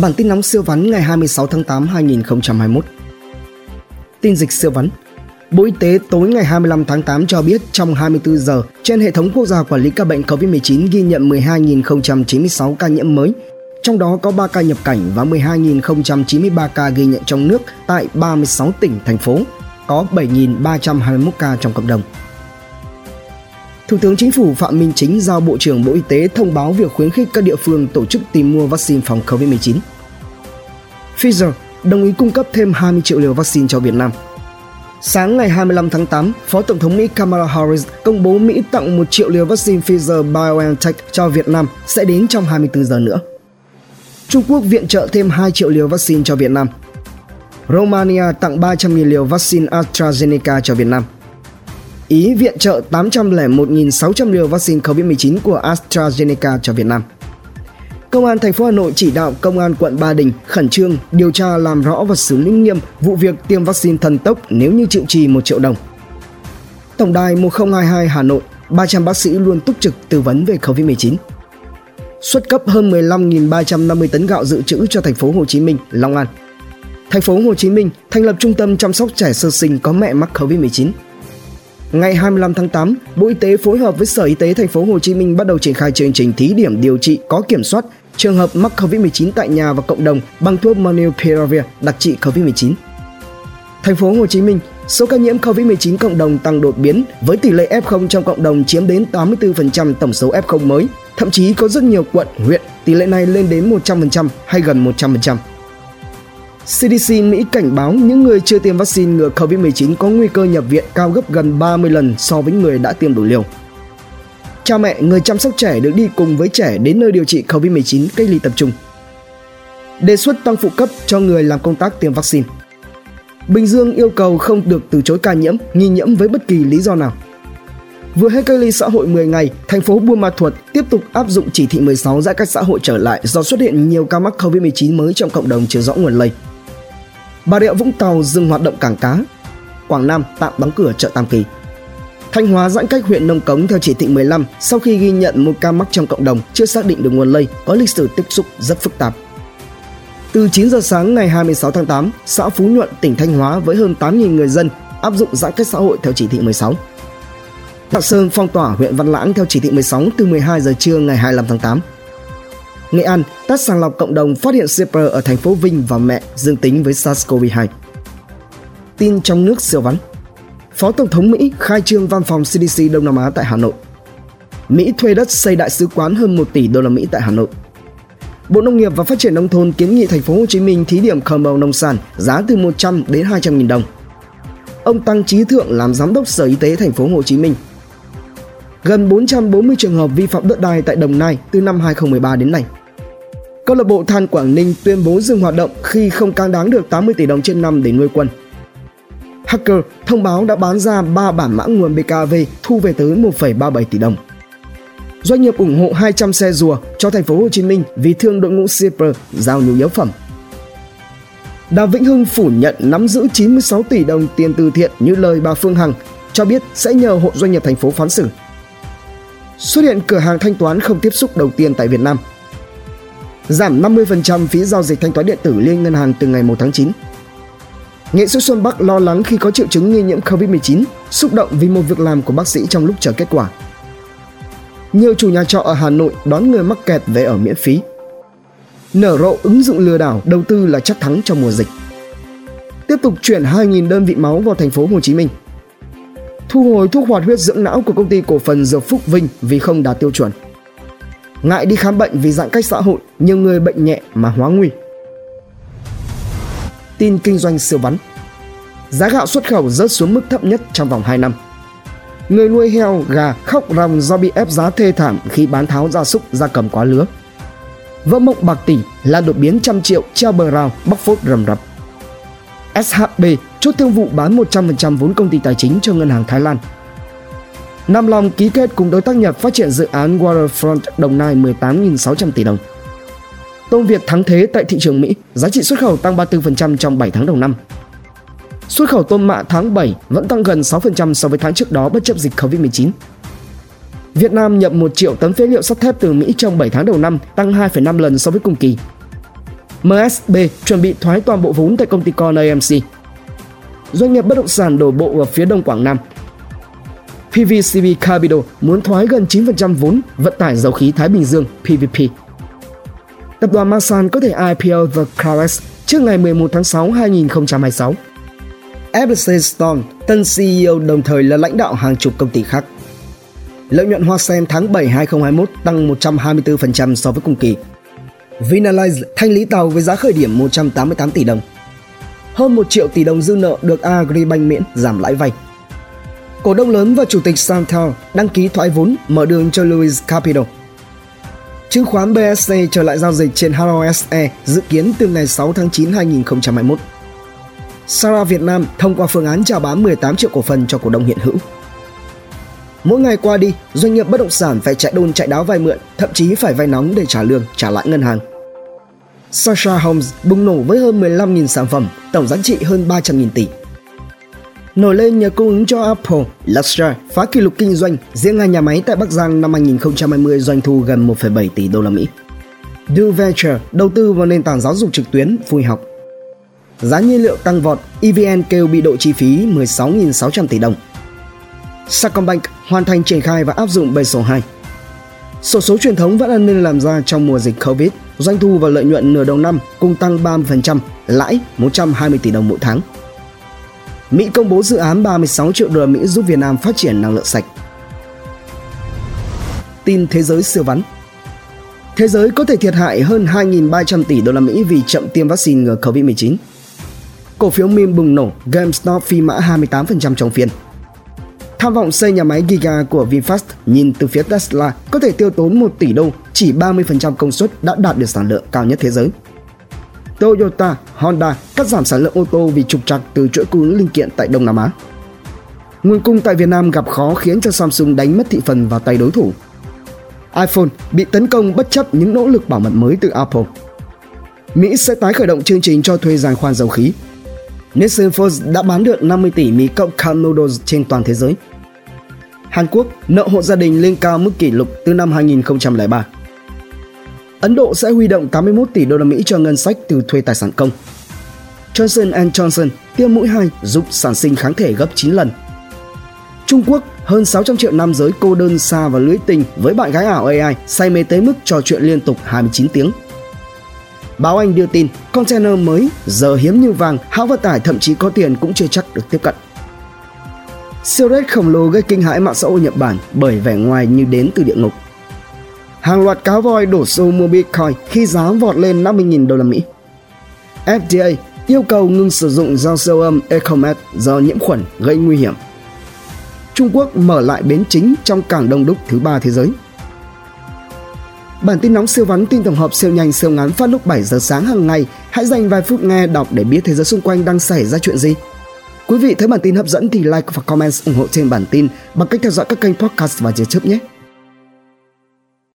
Bản tin nóng siêu vắn ngày 26 tháng 8 2021. Tin dịch siêu vắn. Bộ Y tế tối ngày 25 tháng 8 cho biết trong 24 giờ, trên hệ thống quốc gia quản lý ca bệnh COVID-19 ghi nhận 12.096 ca nhiễm mới, trong đó có 3 ca nhập cảnh và 12.093 ca ghi nhận trong nước tại 36 tỉnh, thành phố, có 7.321 ca trong cộng đồng. Thủ tướng Chính phủ Phạm Minh Chính giao Bộ trưởng Bộ Y tế thông báo việc khuyến khích các địa phương tổ chức tìm mua vaccine phòng COVID-19. Pfizer đồng ý cung cấp thêm 20 triệu liều vaccine cho Việt Nam. Sáng ngày 25 tháng 8, Phó Tổng thống Mỹ Kamala Harris công bố Mỹ tặng 1 triệu liều vaccine Pfizer-BioNTech cho Việt Nam sẽ đến trong 24 giờ nữa. Trung Quốc viện trợ thêm 2 triệu liều vaccine cho Việt Nam. Romania tặng 300.000 liều vaccine AstraZeneca cho Việt Nam. Ý viện trợ 801.600 liều vaccine COVID-19 của AstraZeneca cho Việt Nam. Công an thành phố Hà Nội chỉ đạo Công an quận Ba Đình khẩn trương điều tra làm rõ và xử lý nghiêm vụ việc tiêm vaccine thần tốc nếu như chịu trì 1 triệu đồng. Tổng đài 1022 Hà Nội, 300 bác sĩ luôn túc trực tư vấn về COVID-19. Xuất cấp hơn 15.350 tấn gạo dự trữ cho thành phố Hồ Chí Minh, Long An. Thành phố Hồ Chí Minh thành lập trung tâm chăm sóc trẻ sơ sinh có mẹ mắc COVID-19. Ngày 25 tháng 8, Bộ Y tế phối hợp với Sở Y tế thành phố Hồ Chí Minh bắt đầu triển khai chương trình thí điểm điều trị có kiểm soát trường hợp mắc COVID-19 tại nhà và cộng đồng bằng thuốc Monopiravir đặc trị COVID-19. Thành phố Hồ Chí Minh, số ca nhiễm COVID-19 cộng đồng tăng đột biến với tỷ lệ F0 trong cộng đồng chiếm đến 84% tổng số F0 mới, thậm chí có rất nhiều quận, huyện tỷ lệ này lên đến 100% hay gần 100%. CDC Mỹ cảnh báo những người chưa tiêm vaccine ngừa COVID-19 có nguy cơ nhập viện cao gấp gần 30 lần so với người đã tiêm đủ liều. Cha mẹ, người chăm sóc trẻ được đi cùng với trẻ đến nơi điều trị COVID-19 cách ly tập trung. Đề xuất tăng phụ cấp cho người làm công tác tiêm vaccine. Bình Dương yêu cầu không được từ chối ca nhiễm, nghi nhiễm với bất kỳ lý do nào. Vừa hết cách ly xã hội 10 ngày, thành phố Buôn Ma Thuột tiếp tục áp dụng chỉ thị 16 giãn cách xã hội trở lại do xuất hiện nhiều ca mắc COVID-19 mới trong cộng đồng chưa rõ nguồn lây. Bà Rịa Vũng Tàu dừng hoạt động cảng cá. Quảng Nam tạm đóng cửa chợ Tam Kỳ. Thanh Hóa giãn cách huyện Nông Cống theo chỉ thị 15 sau khi ghi nhận một ca mắc trong cộng đồng chưa xác định được nguồn lây, có lịch sử tiếp xúc rất phức tạp. Từ 9 giờ sáng ngày 26 tháng 8, xã Phú Nhuận, tỉnh Thanh Hóa với hơn 8.000 người dân áp dụng giãn cách xã hội theo chỉ thị 16. Lạng Sơn phong tỏa huyện Văn Lãng theo chỉ thị 16 từ 12 giờ trưa ngày 25 tháng 8. Nghệ An test sàng lọc cộng đồng phát hiện shipper ở thành phố Vinh và mẹ dương tính với SARS-CoV-2. Tin trong nước siêu vắn Phó Tổng thống Mỹ khai trương văn phòng CDC Đông Nam Á tại Hà Nội. Mỹ thuê đất xây đại sứ quán hơn 1 tỷ đô la Mỹ tại Hà Nội. Bộ Nông nghiệp và Phát triển nông thôn kiến nghị thành phố Hồ Chí Minh thí điểm khờ màu nông sản giá từ 100 đến 200 nghìn đồng. Ông Tăng trí Thượng làm giám đốc Sở Y tế thành phố Hồ Chí Minh gần 440 trường hợp vi phạm đất đai tại Đồng Nai từ năm 2013 đến nay. Câu lạc bộ Than Quảng Ninh tuyên bố dừng hoạt động khi không càng đáng được 80 tỷ đồng trên năm để nuôi quân. Hacker thông báo đã bán ra 3 bản mã nguồn BKV thu về tới 1,37 tỷ đồng. Doanh nghiệp ủng hộ 200 xe rùa cho thành phố Hồ Chí Minh vì thương đội ngũ shipper giao nhu yếu phẩm. Đào Vĩnh Hưng phủ nhận nắm giữ 96 tỷ đồng tiền từ thiện như lời bà Phương Hằng cho biết sẽ nhờ hộ doanh nghiệp thành phố phán xử xuất hiện cửa hàng thanh toán không tiếp xúc đầu tiên tại Việt Nam. Giảm 50% phí giao dịch thanh toán điện tử liên ngân hàng từ ngày 1 tháng 9. Nghệ sĩ Xuân Bắc lo lắng khi có triệu chứng nghi nhiễm COVID-19, xúc động vì một việc làm của bác sĩ trong lúc chờ kết quả. Nhiều chủ nhà trọ ở Hà Nội đón người mắc kẹt về ở miễn phí. Nở rộ ứng dụng lừa đảo đầu tư là chắc thắng trong mùa dịch. Tiếp tục chuyển 2.000 đơn vị máu vào thành phố Hồ Chí Minh thu hồi thuốc hoạt huyết dưỡng não của công ty cổ phần Dược Phúc Vinh vì không đạt tiêu chuẩn. Ngại đi khám bệnh vì giãn cách xã hội, nhiều người bệnh nhẹ mà hóa nguy. Tin kinh doanh siêu vắn Giá gạo xuất khẩu rớt xuống mức thấp nhất trong vòng 2 năm. Người nuôi heo, gà khóc ròng do bị ép giá thê thảm khi bán tháo gia súc, gia cầm quá lứa. Vỡ mộng bạc tỷ là đột biến trăm triệu treo bờ rào, bóc phốt rầm rập. SHB chốt thương vụ bán 100% vốn công ty tài chính cho ngân hàng Thái Lan. Nam Long ký kết cùng đối tác Nhật phát triển dự án Waterfront Đồng Nai 18.600 tỷ đồng. Tôm Việt thắng thế tại thị trường Mỹ, giá trị xuất khẩu tăng 34% trong 7 tháng đầu năm. Xuất khẩu tôm mạ tháng 7 vẫn tăng gần 6% so với tháng trước đó bất chấp dịch Covid-19. Việt Nam nhập 1 triệu tấn phế liệu sắt thép từ Mỹ trong 7 tháng đầu năm, tăng 2,5 lần so với cùng kỳ. MSB chuẩn bị thoái toàn bộ vốn tại công ty con AMC. Doanh nghiệp bất động sản đổ bộ ở phía đông Quảng Nam. PVCV Capital muốn thoái gần 9% vốn vận tải dầu khí Thái Bình Dương PVP. Tập đoàn Masan có thể IPO The Clarex trước ngày 11 tháng 6 2026. FLC Stone, tân CEO đồng thời là lãnh đạo hàng chục công ty khác. Lợi nhuận Hoa Sen tháng 7 2021 tăng 124% so với cùng kỳ. Vinalize thanh lý tàu với giá khởi điểm 188 tỷ đồng. Hơn 1 triệu tỷ đồng dư nợ được Agribank miễn giảm lãi vay. Cổ đông lớn và chủ tịch Santel đăng ký thoái vốn mở đường cho Louis Capital. Chứng khoán BSC trở lại giao dịch trên HOSE dự kiến từ ngày 6 tháng 9 2021. Sara Việt Nam thông qua phương án chào bán 18 triệu cổ phần cho cổ đông hiện hữu. Mỗi ngày qua đi, doanh nghiệp bất động sản phải chạy đôn chạy đáo vay mượn, thậm chí phải vay nóng để trả lương, trả lãi ngân hàng. Sasha Homes bùng nổ với hơn 15.000 sản phẩm, tổng giá trị hơn 300.000 tỷ. Nổi lên nhờ cung ứng cho Apple, Luster phá kỷ lục kinh doanh, riêng hai nhà máy tại Bắc Giang năm 2020 doanh thu gần 1,7 tỷ đô la Mỹ. Do Venture đầu tư vào nền tảng giáo dục trực tuyến Vui học. Giá nhiên liệu tăng vọt, EVN kêu bị độ chi phí 16.600 tỷ đồng. Sacombank hoàn thành triển khai và áp dụng Basel 2. Sổ số truyền thống vẫn an ninh làm ra trong mùa dịch Covid, doanh thu và lợi nhuận nửa đầu năm cùng tăng 30%, lãi 120 tỷ đồng mỗi tháng. Mỹ công bố dự án 36 triệu đô la Mỹ giúp Việt Nam phát triển năng lượng sạch. Tin thế giới siêu vắn Thế giới có thể thiệt hại hơn 2.300 tỷ đô la Mỹ vì chậm tiêm vaccine ngừa Covid-19. Cổ phiếu meme bùng nổ, GameStop phi mã 28% trong phiên. Tham vọng xây nhà máy Giga của VinFast nhìn từ phía Tesla có thể tiêu tốn 1 tỷ đô, chỉ 30% công suất đã đạt được sản lượng cao nhất thế giới. Toyota, Honda cắt giảm sản lượng ô tô vì trục trặc từ chuỗi cung ứng linh kiện tại Đông Nam Á. Nguồn cung tại Việt Nam gặp khó khiến cho Samsung đánh mất thị phần vào tay đối thủ. iPhone bị tấn công bất chấp những nỗ lực bảo mật mới từ Apple. Mỹ sẽ tái khởi động chương trình cho thuê giàn khoan dầu khí. Nissan Force đã bán được 50 tỷ mì cộng Cup Noodles trên toàn thế giới. Hàn Quốc nợ hộ gia đình lên cao mức kỷ lục từ năm 2003. Ấn Độ sẽ huy động 81 tỷ đô la Mỹ cho ngân sách từ thuê tài sản công. Johnson Johnson tiêm mũi 2 giúp sản sinh kháng thể gấp 9 lần. Trung Quốc hơn 600 triệu nam giới cô đơn xa và lưới tình với bạn gái ảo AI say mê tới mức trò chuyện liên tục 29 tiếng. Báo Anh đưa tin container mới giờ hiếm như vàng, hãng vận tải thậm chí có tiền cũng chưa chắc được tiếp cận. Siêu rết khổng lồ gây kinh hãi mạng xã hội Nhật Bản bởi vẻ ngoài như đến từ địa ngục. Hàng loạt cá voi đổ xô mua Bitcoin khi giá vọt lên 50.000 đô la Mỹ. FDA yêu cầu ngừng sử dụng dao siêu âm Ecomet do nhiễm khuẩn gây nguy hiểm. Trung Quốc mở lại bến chính trong cảng đông đúc thứ ba thế giới. Bản tin nóng siêu vắn tin tổng hợp siêu nhanh siêu ngắn phát lúc 7 giờ sáng hàng ngày. Hãy dành vài phút nghe đọc để biết thế giới xung quanh đang xảy ra chuyện gì. Quý vị thấy bản tin hấp dẫn thì like và comment ủng hộ trên bản tin bằng cách theo dõi các kênh podcast và YouTube nhé.